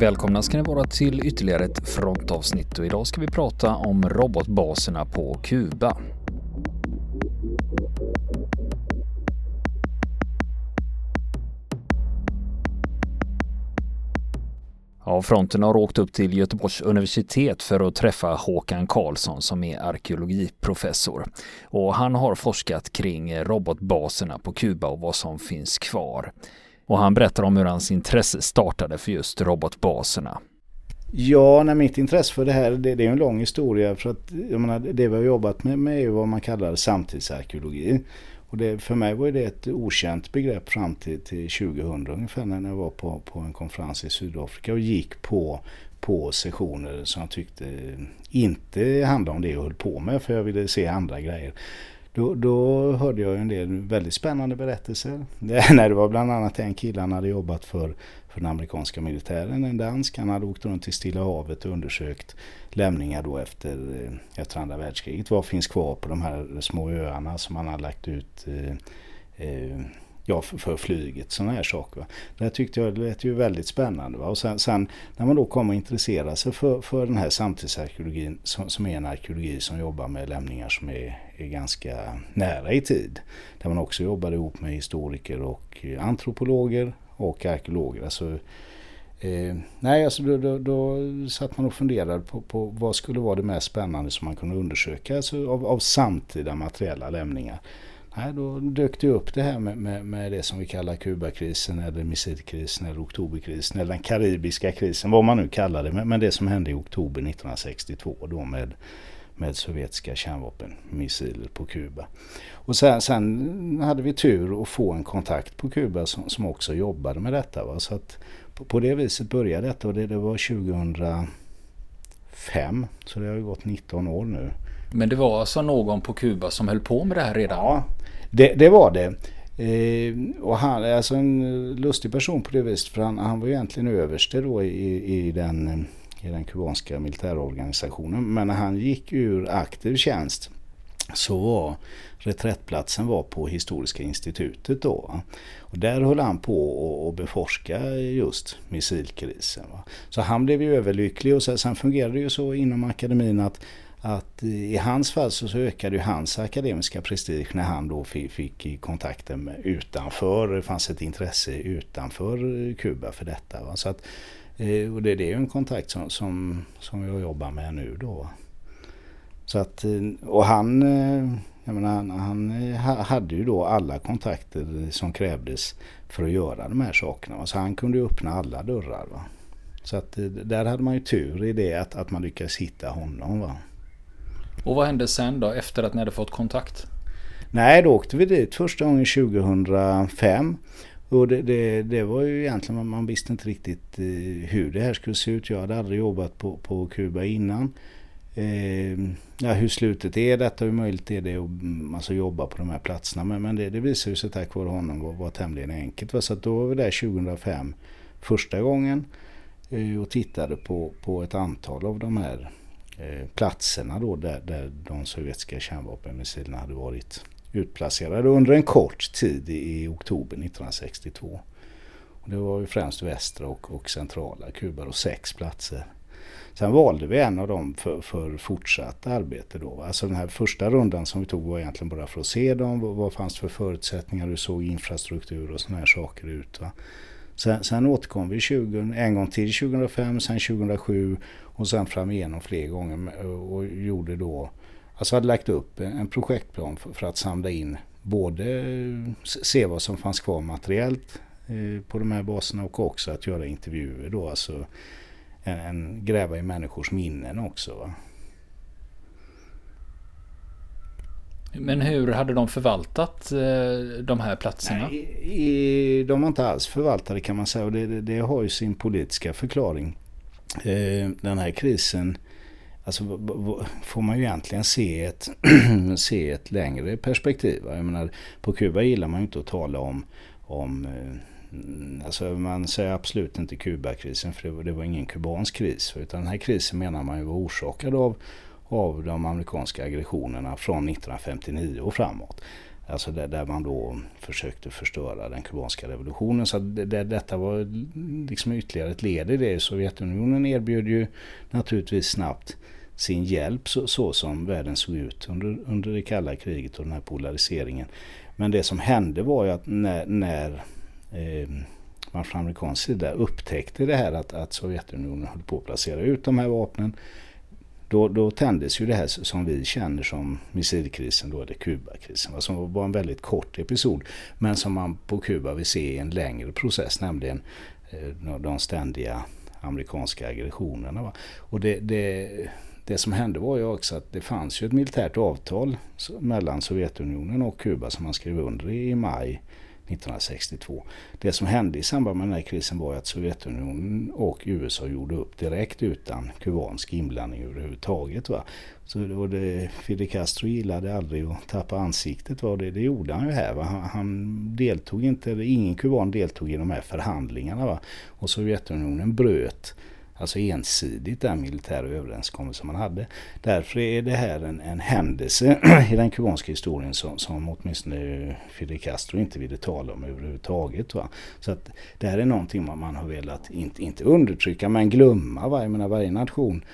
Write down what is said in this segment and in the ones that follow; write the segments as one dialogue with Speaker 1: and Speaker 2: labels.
Speaker 1: Välkomna ska ni vara till ytterligare ett frontavsnitt och idag ska vi prata om robotbaserna på Kuba. Ja, fronten har åkt upp till Göteborgs universitet för att träffa Håkan Karlsson som är arkeologiprofessor. Och han har forskat kring robotbaserna på Kuba och vad som finns kvar. Och han berättar om hur hans intresse startade för just robotbaserna.
Speaker 2: Ja, när mitt intresse för det här, det, det är en lång historia. För att jag menar, det vi har jobbat med, med är vad man kallar samtidsarkeologi. Och det, för mig var det ett okänt begrepp fram till, till 2000 ungefär när jag var på, på en konferens i Sydafrika och gick på, på sessioner som jag tyckte inte handlade om det jag höll på med för jag ville se andra grejer. Då, då hörde jag en del väldigt spännande berättelser. Det, det var bland annat en kille han hade jobbat för, för den amerikanska militären, en dansk. Han hade åkt runt till Stilla havet och undersökt lämningar då efter, eh, efter andra världskriget. Vad finns kvar på de här små öarna som han hade lagt ut eh, eh, ja, för, för flyget, sådana här saker. Va? Det här tyckte jag lät ju väldigt spännande. Va? Och sen, sen, när man då kommer att intressera sig för, för den här samtidsarkeologin som, som är en arkeologi som jobbar med lämningar som är, är ganska nära i tid. Där man också jobbar ihop med historiker och antropologer och arkeologer. Alltså, Eh, nej, alltså då, då, då satt man och funderade på, på vad skulle vara det mest spännande som man kunde undersöka alltså av, av samtida materiella lämningar. Nej, då dök det upp det här med, med, med det som vi kallar Kubakrisen eller missilkrisen eller oktoberkrisen eller den karibiska krisen, vad man nu kallar det. Men, men det som hände i oktober 1962 då med, med sovjetiska kärnvapenmissiler på Kuba. Och sen, sen hade vi tur att få en kontakt på Kuba som, som också jobbade med detta. Va? Så att på, på det viset började detta och det, det var 2005. Så det har ju gått 19 år nu.
Speaker 1: Men det var alltså någon på Kuba som höll på med det här redan?
Speaker 2: Ja, det, det var det. Eh, och han är alltså en lustig person på det viset för han, han var ju egentligen överste då i, i, den, i den kubanska militärorganisationen. Men när han gick ur aktiv tjänst så var reträttplatsen var på Historiska institutet då. Och där höll han på att beforska just missilkrisen. Va? Så han blev ju överlycklig och sen fungerade det ju så inom akademin att att i hans fall så, så ökade ju hans akademiska prestige när han då fick, fick kontakten med utanför, det fanns ett intresse utanför Kuba för detta. Va? Så att, eh, och det, det är ju en kontakt som, som, som jag jobbar med nu då. Så att, eh, och han, eh, jag menar, han, han hade ju då alla kontakter som krävdes för att göra de här sakerna. Va? Så han kunde ju öppna alla dörrar. Va? Så att där hade man ju tur i det att, att man lyckades hitta honom. Va?
Speaker 1: Och vad hände sen då efter att ni hade fått kontakt?
Speaker 2: Nej, då åkte vi dit första gången 2005. Och det, det, det, var ju egentligen, man visste inte riktigt eh, hur det här skulle se ut. Jag hade aldrig jobbat på, på Kuba innan. Eh, ja, hur slutet är detta, hur möjligt är det att mm, alltså, jobba på de här platserna. Men, men det, det visade sig tack vare honom var, var tämligen enkelt. Va? Så att då var vi där 2005 första gången eh, och tittade på, på ett antal av de här Eh, platserna då där, där de sovjetiska kärnvapenmissilerna hade varit utplacerade under en kort tid i oktober 1962. Och det var ju främst västra och, och centrala Kuba och sex platser. Sen valde vi en av dem för, för fortsatt arbete då. Alltså den här första rundan som vi tog var egentligen bara för att se dem. Vad, vad fanns det för förutsättningar? Hur såg infrastruktur och sådana här saker ut? Va? Sen, sen återkom vi 20, en gång till 2005, sen 2007 och sen fram igenom fler gånger och gjorde då, alltså hade lagt upp en projektplan för, för att samla in både se vad som fanns kvar materiellt eh, på de här baserna och också att göra intervjuer då, alltså en, en gräva i människors minnen också. Va?
Speaker 1: Men hur hade de förvaltat eh, de här platserna?
Speaker 2: Nej, de var inte alls förvaltade kan man säga och det, det har ju sin politiska förklaring. Eh, den här krisen alltså, får man ju egentligen se ett, se ett längre perspektiv. Jag menar, på Kuba gillar man ju inte att tala om, om eh, Alltså man säger absolut inte Kubakrisen för det var, det var ingen kubansk kris. Utan den här krisen menar man ju var orsakad av av de amerikanska aggressionerna från 1959 och framåt. Alltså där, där man då försökte förstöra den kubanska revolutionen. Så det, det, detta var liksom ytterligare ett led i det. Sovjetunionen erbjöd ju naturligtvis snabbt sin hjälp så, så, som världen såg ut under, under det kalla kriget och den här polariseringen. Men det som hände var ju att när, när eh, man från amerikansk sida upptäckte det här att, att Sovjetunionen höll på att placera ut de här vapnen då, då tändes ju det här som vi känner som missilkrisen, då det Kubakrisen, som var en väldigt kort episod men som man på Kuba vill se i en längre process, nämligen eh, de ständiga amerikanska aggressionerna. Och det, det, det som hände var ju också att det fanns ju ett militärt avtal mellan Sovjetunionen och Kuba som man skrev under i maj 1962. Det som hände i samband med den här krisen var att Sovjetunionen och USA gjorde upp direkt utan kubansk inblandning överhuvudtaget. Va? Så det, det, Fidel Castro gillade aldrig att tappa ansiktet. Va? Det, det gjorde han ju här. Va? Han, han deltog inte, ingen kuban deltog i de här förhandlingarna. Va? Och Sovjetunionen bröt Alltså ensidigt den militära överenskommelse man hade. Därför är det här en, en händelse i den kubanska historien som, som åtminstone Fidel Castro inte ville tala om överhuvudtaget. Va? Så att det här är någonting man, man har velat, inte, inte undertrycka, men glömma. Va? Jag menar, varje nation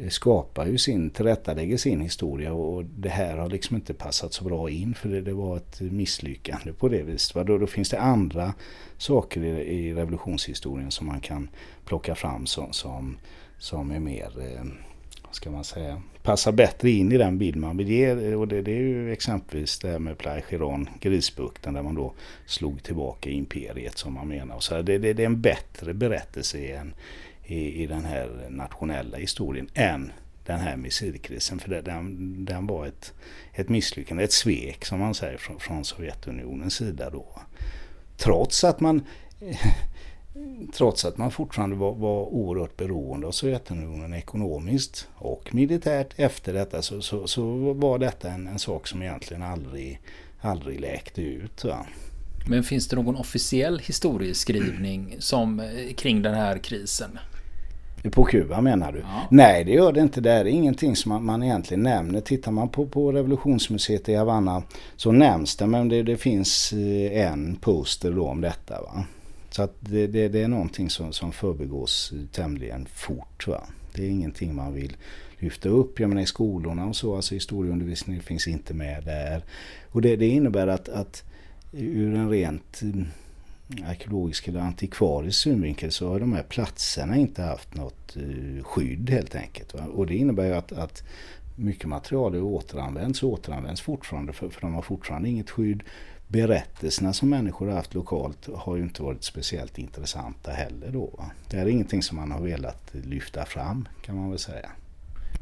Speaker 2: Eh, skapar ju sin, tillrättalägger sin historia och det här har liksom inte passat så bra in för det, det var ett misslyckande på det viset. Då, då finns det andra saker i, i revolutionshistorien som man kan plocka fram som, som, som är mer, eh, vad ska man säga, passar bättre in i den bild man vill ge. Och det, det är ju exempelvis det här med Playa Giron, Grisbukten, där man då slog tillbaka imperiet som man menar. Och så det, det, det är en bättre berättelse än i, i den här nationella historien än den här missilkrisen. För den, den var ett, ett misslyckande, ett svek som man säger från, från Sovjetunionens sida då. Trots att man trots att man fortfarande var, var oerhört beroende av Sovjetunionen ekonomiskt och militärt efter detta så, så, så var detta en, en, sak som egentligen aldrig, aldrig läkte ut. Va?
Speaker 1: Men finns det någon officiell historieskrivning som, eh, kring den här krisen?
Speaker 2: På Kuba menar du? Ja. Nej det gör det inte. Det är ingenting som man, man egentligen nämner. Tittar man på, på revolutionsmuseet i Havanna så nämns det men det, det finns eh, en poster då om detta. Va? Så att det, det, det är någonting som, som förbegås tämligen fort. Va? Det är ingenting man vill lyfta upp. Jag menar i skolorna och så, alltså historieundervisningen finns inte med där. Och det, det innebär att, att ur en rent arkeologisk eller antikvarisk synvinkel så har de här platserna inte haft något eh, skydd helt enkelt. Va? Och det innebär ju att, att mycket material återanvänds och återanvänds fortfarande för, för de har fortfarande inget skydd. Berättelserna som människor har haft lokalt har ju inte varit speciellt intressanta heller då. Va? Det är ingenting som man har velat lyfta fram kan man väl säga.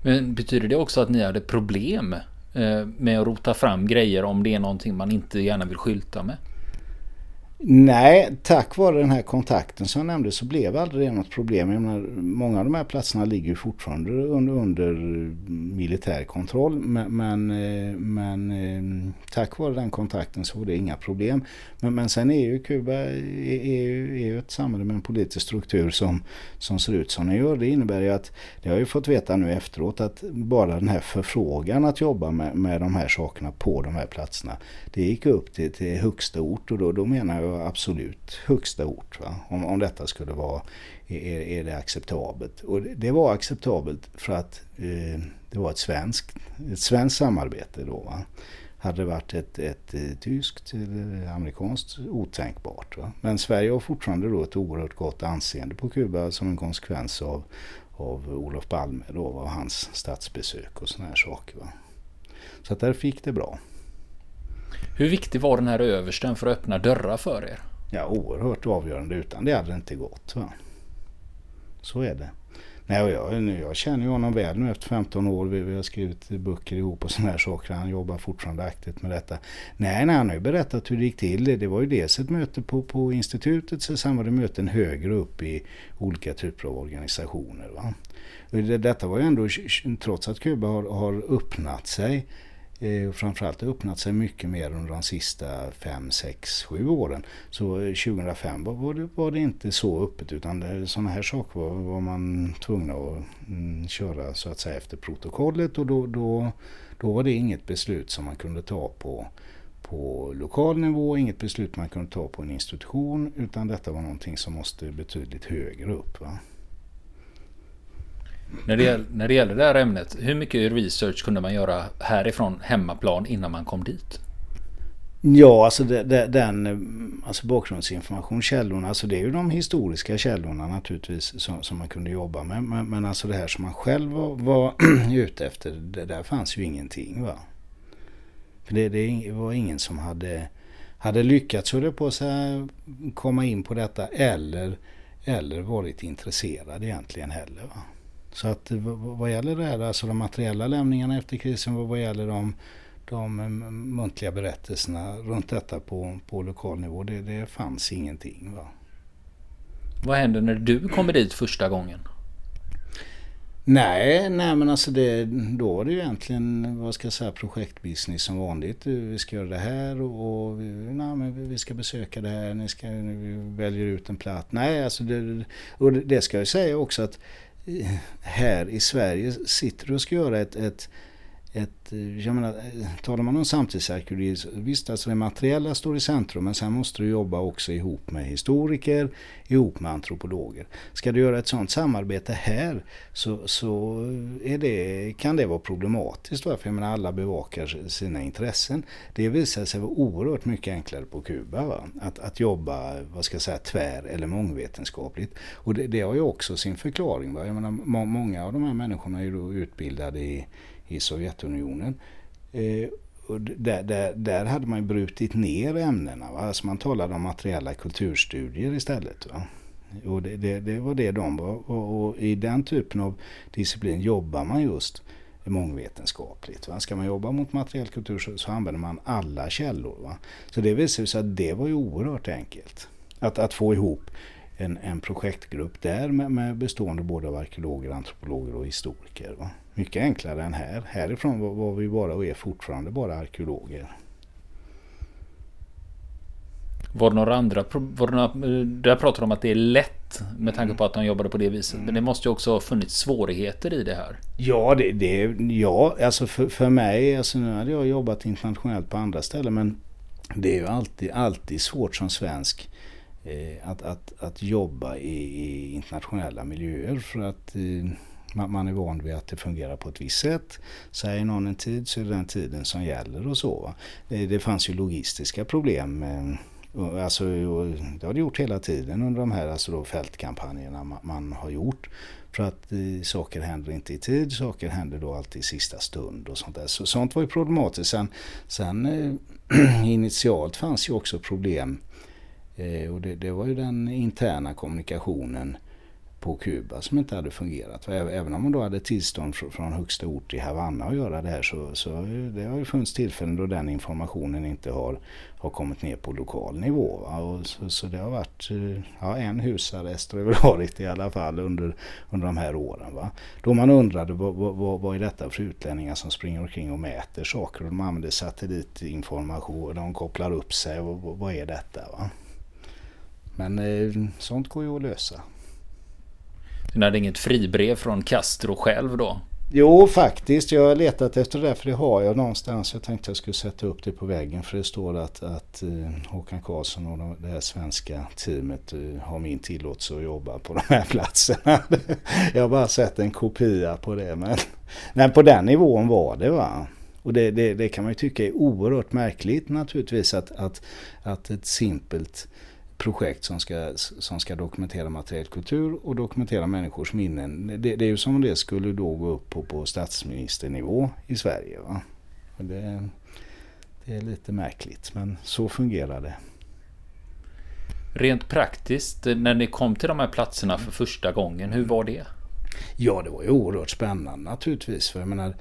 Speaker 1: Men betyder det också att ni hade problem eh, med att rota fram grejer om det är någonting man inte gärna vill skylta med?
Speaker 2: Nej, tack vare den här kontakten som jag nämnde så blev aldrig det något problem. Jag menar, många av de här platserna ligger fortfarande under, under militär kontroll men, men, eh, men, eh, tack vare den kontakten så var det inga problem. Men, men sen är ju Kuba är, är, är ett samhälle med en politisk struktur som, som ser ut som den gör. Det innebär ju att, det har jag ju fått veta nu efteråt, att bara den här förfrågan att jobba med, med de här sakerna på de här platserna, det gick upp till, till högsta ort och då, då menar jag absolut högsta ort. Va? Om, om detta skulle vara, är, är det acceptabelt? Och det, var acceptabelt för att eh, det var ett svenskt, ett svenskt samarbete då. Va? Hade det varit ett, ett, ett tyskt eller amerikanskt otänkbart. Va? Men Sverige har fortfarande då ett oerhört gott anseende på Kuba som en konsekvens av, av Olof Palme då, och hans statsbesök och sådana här saker. Va? Så att där fick det bra.
Speaker 1: Hur viktig var den här översten för att öppna dörrar för er?
Speaker 2: Ja, oerhört avgörande. Utan det hade det inte gått. Va? Så är det. Nej, jag, jag känner ju honom väl nu efter 15 år. Vi, vi har skrivit böcker ihop och sådana här saker. Han jobbar fortfarande aktivt med detta. Nej, nej, han har ju berättat hur det gick till. Det var ju dels ett möte på, på institutet, sen var det möten högre upp i olika typer av organisationer. Va? Detta var ju ändå, trots att Kuba har, har öppnat sig eh, framförallt har öppnat sig mycket mer under de sista 5, 6, 7 åren. Så eh, 2005 var det, var det inte så öppet utan sådana här saker var, var man tvungna att mm, köra så att säga efter protokollet och då, då, då var det inget beslut som man kunde ta på på lokal nivå, inget beslut man kunde ta på en institution utan detta var någonting som måste betydligt högre upp. Va?
Speaker 1: När det, gäller, när det gäller det här ämnet, hur mycket research kunde man göra härifrån hemmaplan innan man kom dit?
Speaker 2: Ja, alltså den alltså bakgrundsinformation, källorna, alltså det är ju de historiska källorna naturligtvis som, som man kunde jobba med. Men, men alltså det här som man själv var, var ute efter, det där fanns ju ingenting. va. För det, det var ingen som hade, hade lyckats, höll på att komma in på detta eller, eller varit intresserad egentligen heller. Va? Så att vad gäller det här, alltså de materiella lämningarna efter krisen, vad gäller de, de muntliga berättelserna runt detta på, på lokal nivå, det, det fanns ingenting. Va?
Speaker 1: Vad hände när du kommer dit första gången?
Speaker 2: Nej, nej men alltså det, då var det ju egentligen vad ska jag säga, projektbusiness som vanligt. Vi ska göra det här och, och nej, men vi ska besöka det här, ni ska, vi väljer ut en plats. Nej, alltså det, och det ska jag säga också att här i Sverige sitter du och ska göra ett, ett ett, eh, jag menar, eh, talar man om samtidsarkeologi, visst alltså det materiella står i centrum men sen måste du jobba också ihop med historiker, ihop med antropologer. Ska du göra ett sådant samarbete här så, så är det, kan det vara problematiskt. För jag menar alla bevakar sina intressen. Det visar sig vara oerhört mycket enklare på Kuba. Va? Att, att jobba vad ska jag säga, tvär eller mångvetenskapligt. Och det, det har ju också sin förklaring. Va? Jag menar, många av de här människorna är ju då utbildade i i Sovjetunionen. Eh, och där, där, där, hade man brutit ner ämnena. Va? Alltså man talade om materiella kulturstudier istället. Va? Och det, det, det, var det de var. Och, och, i den typen av disciplin jobbar man just mångvetenskapligt. Va? Ska man jobba mot materiell kultur så, så använder man alla källor. Va? Så det visade sig att det var ju oerhört enkelt. Att, att få ihop en, en projektgrupp där med, med bestående både av arkeologer, antropologer och historiker. Va? mycket enklare än här. Härifrån var vi bara och är fortfarande bara arkeologer.
Speaker 1: Var det några andra, var det några, där pratar de om att det är lätt med tanke på att de jobbade på det viset. Mm. Men det måste ju också ha funnits svårigheter i det här.
Speaker 2: Ja, det, det, ja alltså för, för mig, alltså nu hade jag jobbat internationellt på andra ställen men det är ju alltid, alltid svårt som svensk eh, Eh, att, att, att jobba i, i, internationella miljöer för att eh, man, man är van vid att det fungerar på ett visst sätt. Säger någon en tid så är det den tiden som gäller och så. Det, eh, det fanns ju logistiska problem. Alltså, det har det gjort hela tiden under de här alltså då fältkampanjerna man, man har gjort. För att eh, saker händer inte i tid, saker händer då alltid i sista stund och sånt där. Så, sånt var ju problematiskt. Sen, sen eh, initialt fanns ju också problem eh, Eh, och det, det, var ju den interna kommunikationen på Kuba som inte hade fungerat. Även om man då hade tillstånd från högsta ort i Havanna att göra det här så, så det har ju funnits tillfällen då den informationen inte har, har kommit ner på lokal nivå. Och så, så, det har varit eh, ja, en husarrest har det varit i alla fall under, under de här åren. Va? Då man undrade vad, vad, vad är detta för utlänningar som springer omkring och mäter saker och de använder satellitinformation och de kopplar upp sig vad, vad är detta? Va? Men eh, sånt går ju att lösa.
Speaker 1: Du hade inget fribrev från Castro själv då?
Speaker 2: Jo, faktiskt. Jag har letat efter det, för det har jag någonstans. Jag tänkte jag skulle sätta upp det på väggen, för det står att, att uh, Håkan Karlsson och det här svenska teamet uh, har min tillåtelse att jobba på de här platserna. jag har bara sett en kopia på det, men, men på den nivån var det va. Och det, det, det, kan man ju tycka är oerhört märkligt naturligtvis att, att, att ett simpelt projekt som ska, som ska dokumentera materiell kultur och dokumentera människors minnen. Det, det är ju som om det skulle då gå upp på, på statsministernivå i Sverige. Va? Det, det är lite märkligt men så fungerar det.
Speaker 1: Rent praktiskt, när ni kom till de här platserna för första gången, hur var det?
Speaker 2: Ja, det var ju oerhört spännande naturligtvis. För jag menar,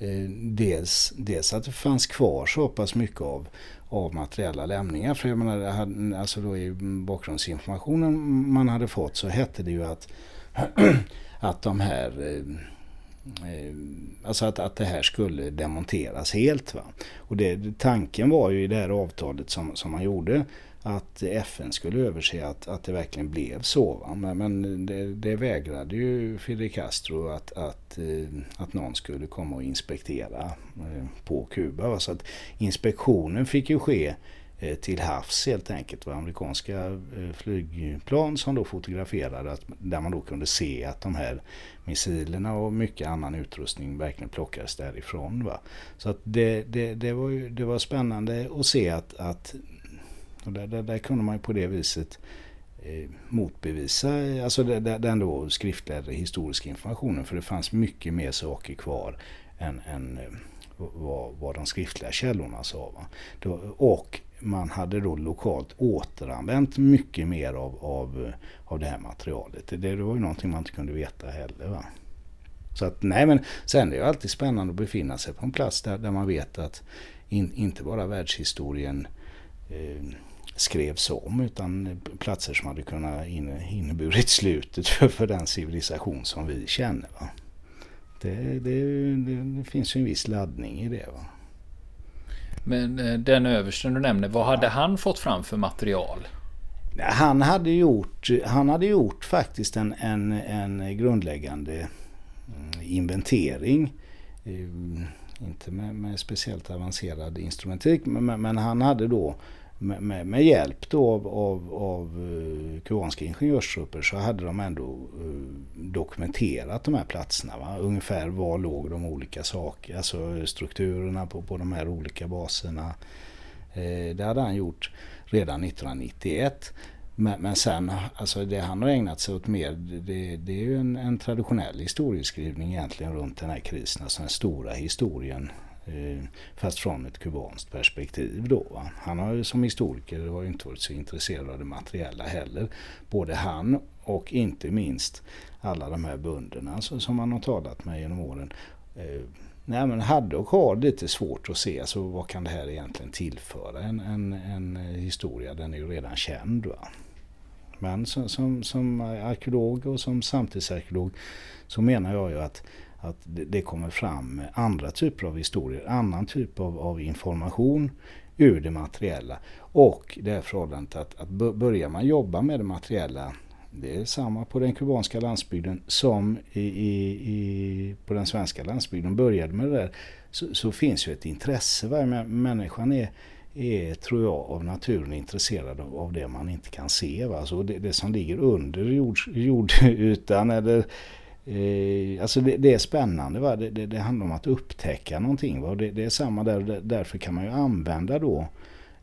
Speaker 2: Eh, dels, dels att det fanns kvar så pass mycket av av materiella lämningar. För jag menar, alltså då i bakgrundsinformationen man hade fått så hette det ju att, att de här eh, eh, Alltså att, att det här skulle demonteras helt. Va? Och det, tanken var ju i det här avtalet som, som man gjorde att FN skulle överse att, att det verkligen blev så. Va? Men, men det, det, vägrade ju Fidel Castro att, att, eh, att någon skulle komma och inspektera eh, på Kuba. Va? Så att inspektionen fick ju ske eh, till havs helt enkelt. Va? amerikanska flygplan som då fotograferade där man då kunde se att de här missilerna och mycket annan utrustning verkligen plockades därifrån. Va? Så att det, det, det, var, ju, det var spännande att se att, att och där, där, där kunde man ju på det viset eh, motbevisa eh, alltså den då skriftliga historiska informationen. För det fanns mycket mer saker kvar än, än eh, vad, vad de skriftliga källorna sa. Då, och man hade då lokalt återanvänt mycket mer av, av, eh, av det här materialet. Det, det var ju någonting man inte kunde veta heller. Va? Så att nej men sen är det ju alltid spännande att befinna sig på en plats där, där man vet att in, inte bara världshistorien eh, skrevs om utan platser som hade kunnat inneburit slutet för, för den civilisation som vi känner. Va? Det, det, det, det finns ju en viss laddning i det. Va?
Speaker 1: Men eh, den översten du nämner, vad hade han fått fram för material?
Speaker 2: Han hade gjort, han hade gjort faktiskt en, en, en grundläggande mm, inventering. Eh, inte med, med speciellt avancerad instrumentik men, men han hade då med, med, med, hjälp då av, av, av eh, kubanska ingenjörstrupper så hade de ändå uh, dokumenterat de här platserna. Va? Ungefär var låg de olika saker, alltså strukturerna på, på de här olika baserna. Uh, det hade han gjort redan 1991. Men, men sen, alltså det han har ägnat sig åt mer, det, det är ju en, en traditionell historieskrivning egentligen runt den här krisen, alltså den stora historien Eh, fast från ett kubanskt perspektiv då. Han har ju som historiker har ju inte varit så intresserad av det materiella heller. Både han och inte minst alla de här bönderna som han har talat med genom åren. Eh, nej, men hade och har lite svårt att se så vad kan det här egentligen tillföra en, en, en historia. Den är ju redan känd. Va? Men som, som, som arkeolog och som samtidsarkeolog så menar jag ju att att det kommer fram andra typer av historier, annan typ av, av information ur det materiella. Och det här förhållandet att, att börjar man jobba med det materiella det är samma på den kubanska landsbygden som i, i, i, på den svenska landsbygden. Började med det där så, så finns ju ett intresse. Va? Människan är, är, tror jag, av naturen intresserad av, av det man inte kan se. Va? Alltså det, det som ligger under jord, jordytan eller Eh, alltså det, det, är spännande. Va? Det, det, det, handlar om att upptäcka någonting. Va? Det, det är samma där. Därför kan man ju använda då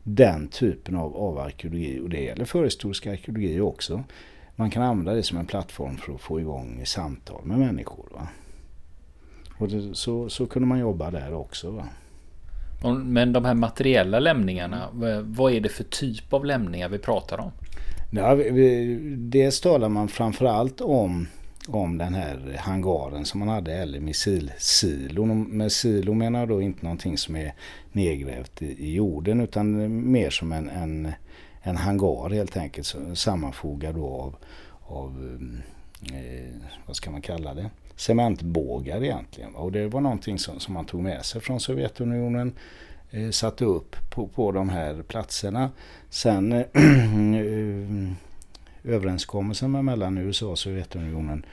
Speaker 2: den typen av, av arkeologi. Och det gäller förhistorisk arkeologi också. Man kan använda det som en plattform för att få igång samtal med människor. Va? Och så, så kunde man jobba där också. Va?
Speaker 1: Men de här materiella lämningarna, vad är det för typ av lämningar vi pratar om?
Speaker 2: Ja, dels talar man framförallt om om den här hangaren som man hade eller missilsilon. Med silo menar jag då inte någonting som är nedgrävt i, jorden utan mer som en, en, en hangar helt enkelt sammanfogad då av, av mm, eh, vad ska man kalla det? cementbågar egentligen. Och det var någonting som, som man tog med sig från Sovjetunionen eh, satte upp på, på de här platserna. Sen eh, överenskommelsen mellan USA och Sovjetunionen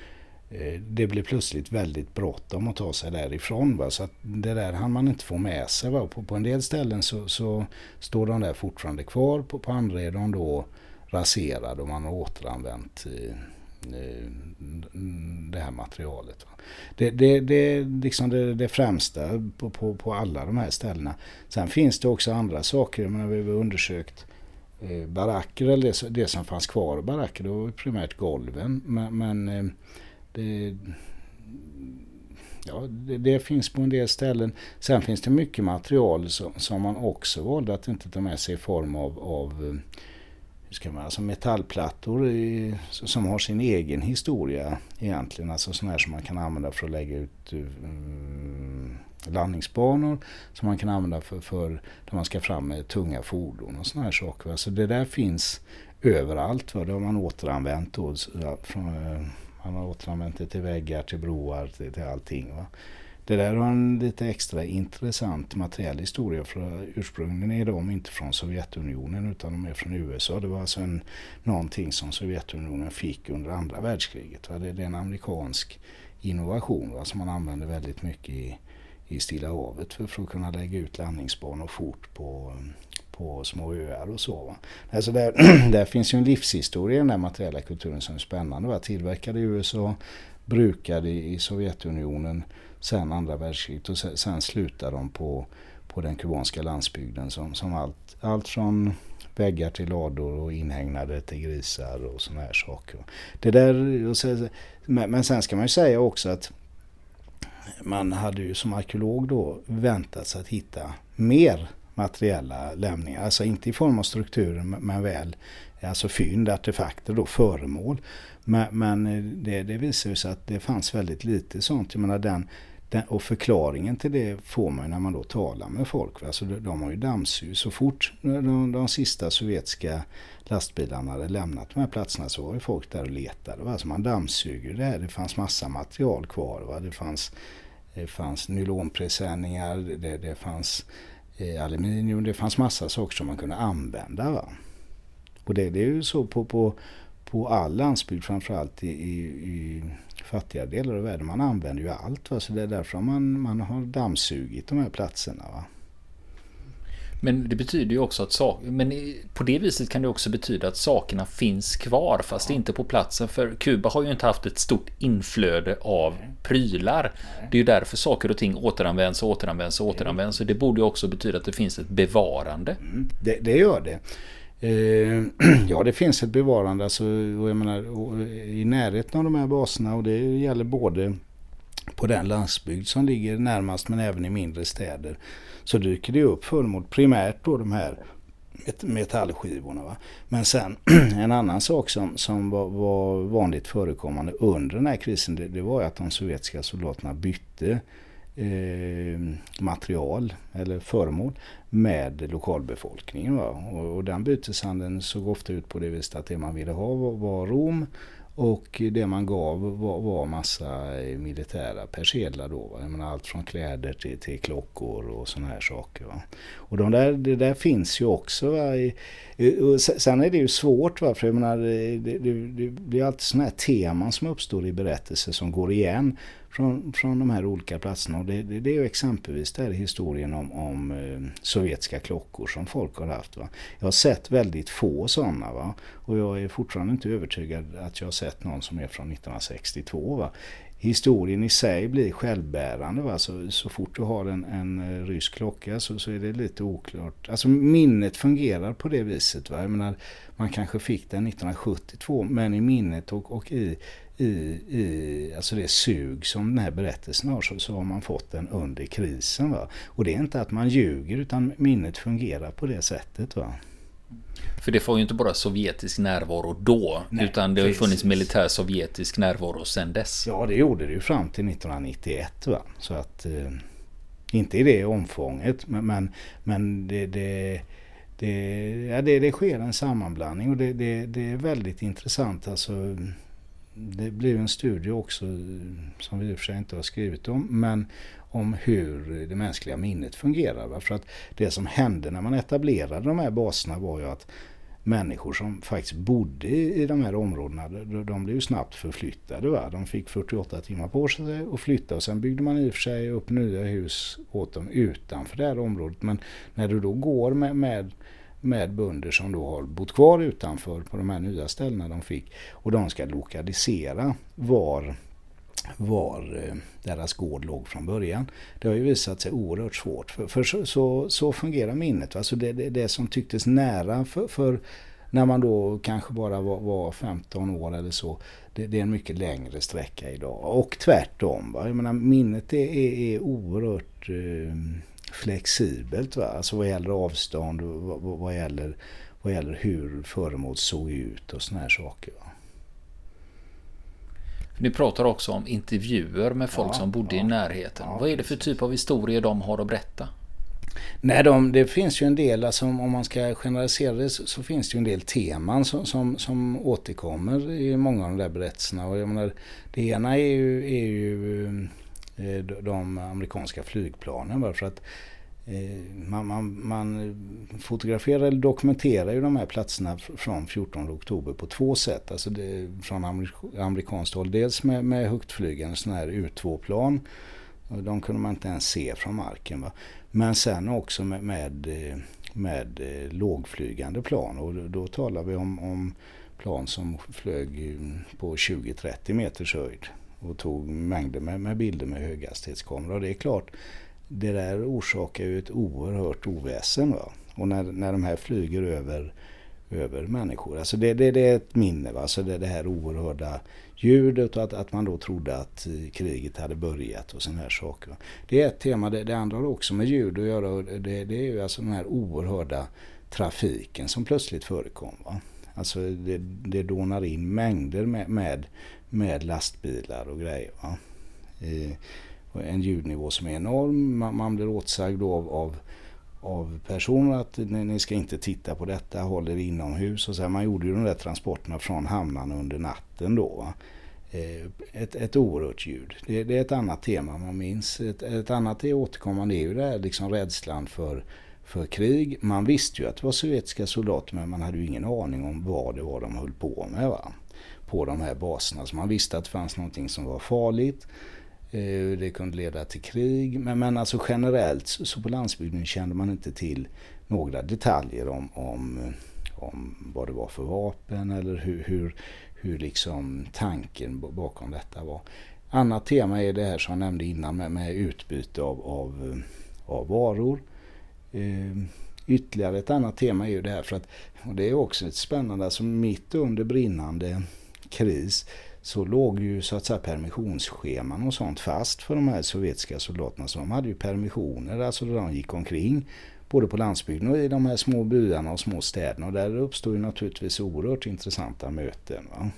Speaker 2: eh, det blev plötsligt väldigt bråttom att ta sig därifrån. Va? Så att det där hann man inte få med sig. Va? På, på en del ställen så, så, står de där fortfarande kvar. På, på andra är de då raserade och man har återanvänt eh, eh, det här materialet. Va? Det, det, det är liksom det, det främsta på, på, på, alla de här ställena. Sen finns det också andra saker. Menar, vi har undersökt Eh, Eh, baracker, eller det, det som fanns kvar av baracker, det var primärt golven. Men, men eh, det, ja, det, det, finns på en del ställen. Sen finns det mycket material som, som man också valde att inte ta med sig i form av, av eh, ska man, alltså metallplattor i, som har sin egen historia egentligen. Alltså sådana här som man kan använda för att lägga ut um, landningsbanor som man kan använda för, för när man ska fram med tunga fordon och sådana här saker. Så det där finns överallt. Va? Det har man återanvänt då. Från, eh, man har återanvänt det till väggar, till broar, till, till allting. Va? det där har en lite extra intressant materiell historia för ursprungligen är de inte från Sovjetunionen utan de är från USA. Det var alltså en, någonting som Sovjetunionen fick under andra världskriget. Va? Det, det är en amerikansk innovation va? som man använder väldigt mycket i, i Stilla havet för, för att kunna lägga ut landningsbanor fort på, på små öar och så. Va? Alltså där, där finns ju en livshistoria i den där materiella kulturen som är spännande. Va? Tillverkade i USA, brukade i Sovjetunionen sen andra världskriget och sen, sen slutar de på, på den kubanska landsbygden som, som allt, allt från väggar till lador och inhägnade till grisar och sådana här saker. Det där, men sen ska man ju säga också att man hade ju som arkeolog då väntat sig att hitta mer materiella lämningar. Alltså inte i form av strukturer men väl alltså fynd, artefakter då, föremål. Men, men eh, det, det visar sig att det fanns väldigt lite sånt. Jag menar den, den, och förklaringen till det får man när man då talar med folk. Alltså de, de har ju dammsugit. Så fort de, de sista sovjetiska lastbilarna hade lämnat de här platserna så var ju folk där och letade. Alltså man dammsuger det här. Det fanns massa material kvar. Va? Det fanns, det fanns nylonpresenningar, det, det fanns eh, aluminium, det fanns massa saker som man kunde använda. Va? Och det, det är ju så på, på, på all landsbygd, framförallt i, i, i fattiga delar av världen. Man använder ju allt. Va? Så det är därför man, man har dammsugit de här platserna. Va?
Speaker 1: Men det betyder ju också att saker, men på det viset kan det också betyda att sakerna finns kvar fast ja. inte på platsen. För Kuba har ju inte haft ett stort inflöde av prylar. Det är ju därför saker och ting återanvänds och återanvänds och återanvänds. Så det borde ju också betyda att det finns ett bevarande. Mm,
Speaker 2: det, det gör det. Eh, ja, det finns ett bevarande alltså, jag menar, eh, i närheten av de här baserna och det gäller både på den landsbygd som ligger närmast men även i mindre städer så dyker det upp föremål primärt då de här metallskivorna. Va? Men sen en annan sak som, som var, var vanligt förekommande under den här krisen det, det var att de sovjetiska soldaterna bytte eh, material eller föremål med lokalbefolkningen. Va? Och, och den byteshandeln såg ofta ut på det viset att det man ville ha var, var rom och det man gav var, var massa eh, militära persedlar då. Va? Jag menar, allt från kläder till, till klockor och sådana här saker. Va? Och de där, det där finns ju också. Va? I, Eh, sen är det ju svårt va? för jag menar, eh, det, det, det blir alltid sådana här teman som uppstår i berättelser som går igen från, från de här olika platserna. Och det, det, det är ju exempelvis där historien om, om eh, sovjetiska klockor som folk har haft. Va? Jag har sett väldigt få sådana va? och jag är fortfarande inte övertygad att jag har sett någon som är från 1962. Va? Historien i sig blir självbärande. Va? Så, så fort du har en, en eh, rysk klocka så, så är det lite oklart. Alltså minnet fungerar på det viset. Va? Jag menar, man kanske fick den 1972 men i minnet och, och i i, i alltså det sug som den här berättelsen har så, så har man fått den under krisen. Va? Och det är inte att man ljuger utan minnet fungerar på det sättet. Va?
Speaker 1: För det var ju inte bara sovjetisk närvaro då, Nej, utan det har ju funnits militär sovjetisk närvaro sedan dess.
Speaker 2: Ja, det gjorde det ju fram till 1991. Va? Så att, eh, inte i det omfånget, men, men, men det, det, det, ja, det, det sker en sammanblandning och det, det, det är väldigt intressant. Alltså, det blev en studie också som vi i och för sig inte har skrivit om, men om hur det mänskliga minnet fungerar. För att det som hände när man etablerade de här baserna var ju att människor som faktiskt bodde i de här områdena, de blev snabbt förflyttade. Va? De fick 48 timmar på sig att flytta och sen byggde man i och för sig upp nya hus åt dem utanför det här området. Men när du då går med, med med bönder som då har bott kvar utanför på de här nya ställena de fick. Och de ska lokalisera var, var eh, deras gård låg från början. Det har ju visat sig oerhört svårt. För, för så, så, så, fungerar minnet. Alltså det, det, det som tycktes nära för, för när man då kanske bara var, var 15 år eller så. Det, det, är en mycket längre sträcka idag. Och tvärtom. Va? Jag menar, minnet är, är, är oerhört eh, flexibelt. Va? Alltså vad gäller avstånd och vad, vad, gäller, vad gäller hur föremål såg ut och såna här saker. Va?
Speaker 1: Ni pratar också om intervjuer med folk ja, som bodde ja, i närheten. Ja, vad är det för typ av historier de har att berätta?
Speaker 2: Nej, de, det finns ju en del, alltså, om man ska generalisera det så, så, finns det ju en del teman som, som, som återkommer i många av de där berättelserna. Och jag menar, det ena är ju, är ju Eh, de amerikanska flygplanen. För att eh, man, man, man, fotograferar eller dokumenterar ju de här platserna från 14 oktober på två sätt. Alltså det, från amerikanskt håll. Dels med, med högtflygande sådana här U2-plan. De kunde man inte ens se från marken. Va? Men sen också med, med, eh, med lågflygande plan. Och då, då talar vi om, om plan som flög på 20-30 meters höjd och tog mängder med, med bilder med höghastighetskameror. Och det är klart, det där orsakar ju ett oerhört oväsen. Va? Och när, när de här flyger över, över människor. Alltså det, det, det är ett minne. Va? Alltså det, det här oerhörda ljudet och att, att man då trodde att eh, kriget hade börjat och sådana här saker. Va? Det är ett tema. Det, det andra har också med ljud att göra. Det, det är ju alltså den här oerhörda trafiken som plötsligt förekom. Va? Alltså det, det dånar in mängder med, med, med lastbilar och grejer. Va? Eh, en ljudnivå som är enorm. Man, man blir åtsagd av, av, av personer att ni, ni, ska inte titta på detta, håll er inomhus. Och så här, man gjorde ju de där transporterna från hamnarna under natten då. Va? Eh, ett, ett oerhört ljud. Det, det, är ett annat tema man minns. Ett, ett annat är återkommande är ju det här liksom rädslan för för krig. Man visste ju att det var sovjetiska soldater men man hade ju ingen aning om vad det var de höll på med va? På de här baserna. Så man visste att det fanns någonting som var farligt. Eh, det kunde leda till krig. Men, men alltså generellt så på landsbygden kände man inte till några detaljer om, om, om vad det var för vapen eller hur, hur, hur liksom tanken bakom detta var. Annat tema är det här som jag nämnde innan med, med utbyte av, av, av varor. Ehm, ytterligare ett annat tema är ju det här för att, och det är också ett spännande, alltså mitt under brinnande kris så låg ju så att säga permissionsscheman och sånt fast för de här sovjetiska soldaterna. Så de hade ju permissioner, alltså de gick omkring både på landsbygden och i de här små byarna och små städerna. Och där uppstod ju naturligtvis oerhört intressanta möten va?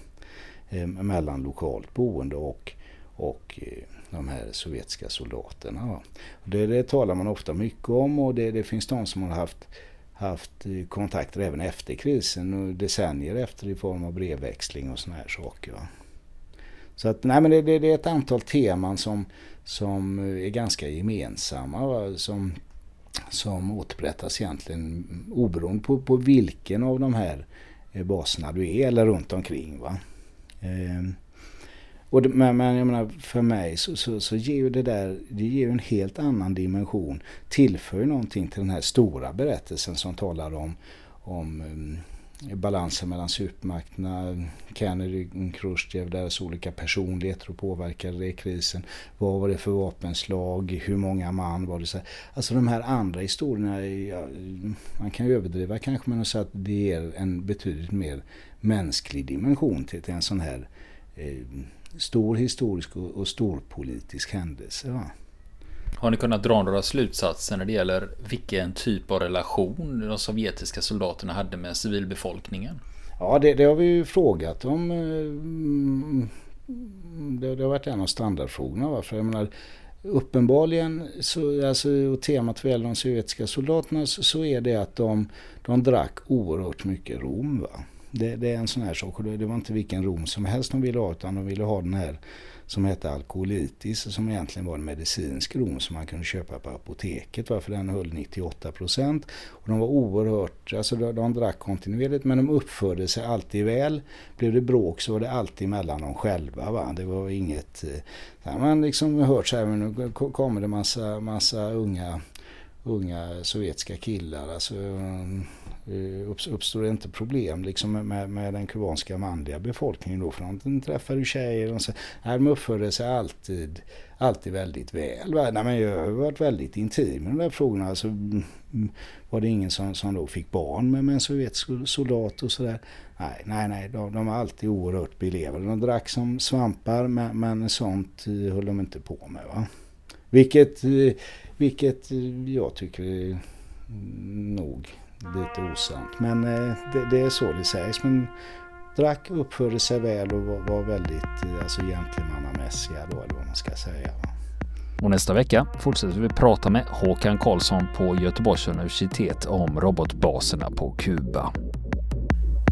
Speaker 2: Eh, mellan lokalt boende och, och eh, de här sovjetiska soldaterna. Det, det talar man ofta mycket om och det, det finns de som har haft, haft eh, kontakter även efter krisen och decennier efter i form av brevväxling och såna här saker. Va? Så att, nej men det, det, det, är ett antal teman som, som eh, är ganska gemensamma. Va? Som, som återberättas egentligen mm, oberoende på, på vilken av de här eh, baserna du är eller runt omkring. Va? Eh, och det, men, men jag menar, för mig så, så, så ger ju det där det ger en helt annan dimension. Tillför ju någonting till den här stora berättelsen som talar om, om um, balansen mellan supermakterna, Kennedy, Khrushchev, deras olika personligheter och påverkade det krisen. Vad var det för vapenslag? Hur många man var det? Så alltså de här andra historierna, ja, man kan ju överdriva kanske men att säga att det ger en betydligt mer mänsklig dimension till, till en sån här eh, stor historisk och, och stor politisk händelse. Va?
Speaker 1: Har ni kunnat dra några slutsatser när det gäller vilken typ av relation de sovjetiska soldaterna hade med civilbefolkningen?
Speaker 2: Ja, det, det har vi ju frågat om. Mm, det, det, har varit en av standardfrågorna. Va? För jag menar, uppenbarligen, så, alltså, temat vad gäller de sovjetiska soldaterna, så, så, är det att de, de drack oerhört mycket rom. Va? Det, det, är en sån här sak. Det var inte vilken rom som helst de ville ha utan de ville ha den här som hette alkoholitis som egentligen var en medicinsk rom som man kunde köpa på apoteket varför den höll 98 procent. Och de var oerhört, alltså de, de drack kontinuerligt men de uppförde sig alltid väl. Blev det bråk så var det alltid mellan dem själva. Va? Det var inget, eh, man liksom hört så här, men nu kommer det massa, massa unga unga sovjetiska killar. Alltså, eh, uppstår det inte problem liksom med, med den kubanska manliga befolkningen då. För de träffar ju tjejer och så, nej, de uppförde sig alltid, alltid väldigt väl. Nej, men jag har varit väldigt intim med de där frågorna. Alltså, mm, var det ingen som, som då fick barn med, med en sovjetisk soldat och sådär. Nej, nej, nej. De, de var alltid oerhört belevade. De drack som svampar men, men sånt eh, höll de inte på med. Va? Vilket, eh, vilket eh, jag tycker är nog lite osant. Men eh, det, det, är så det sägs. Men drack, uppförde sig väl och var, var väldigt eh, alltså, gentlemannamässiga då, eller vad man ska säga.
Speaker 1: Och nästa vecka fortsätter vi prata med Håkan Karlsson på Göteborgs universitet om robotbaserna på Kuba.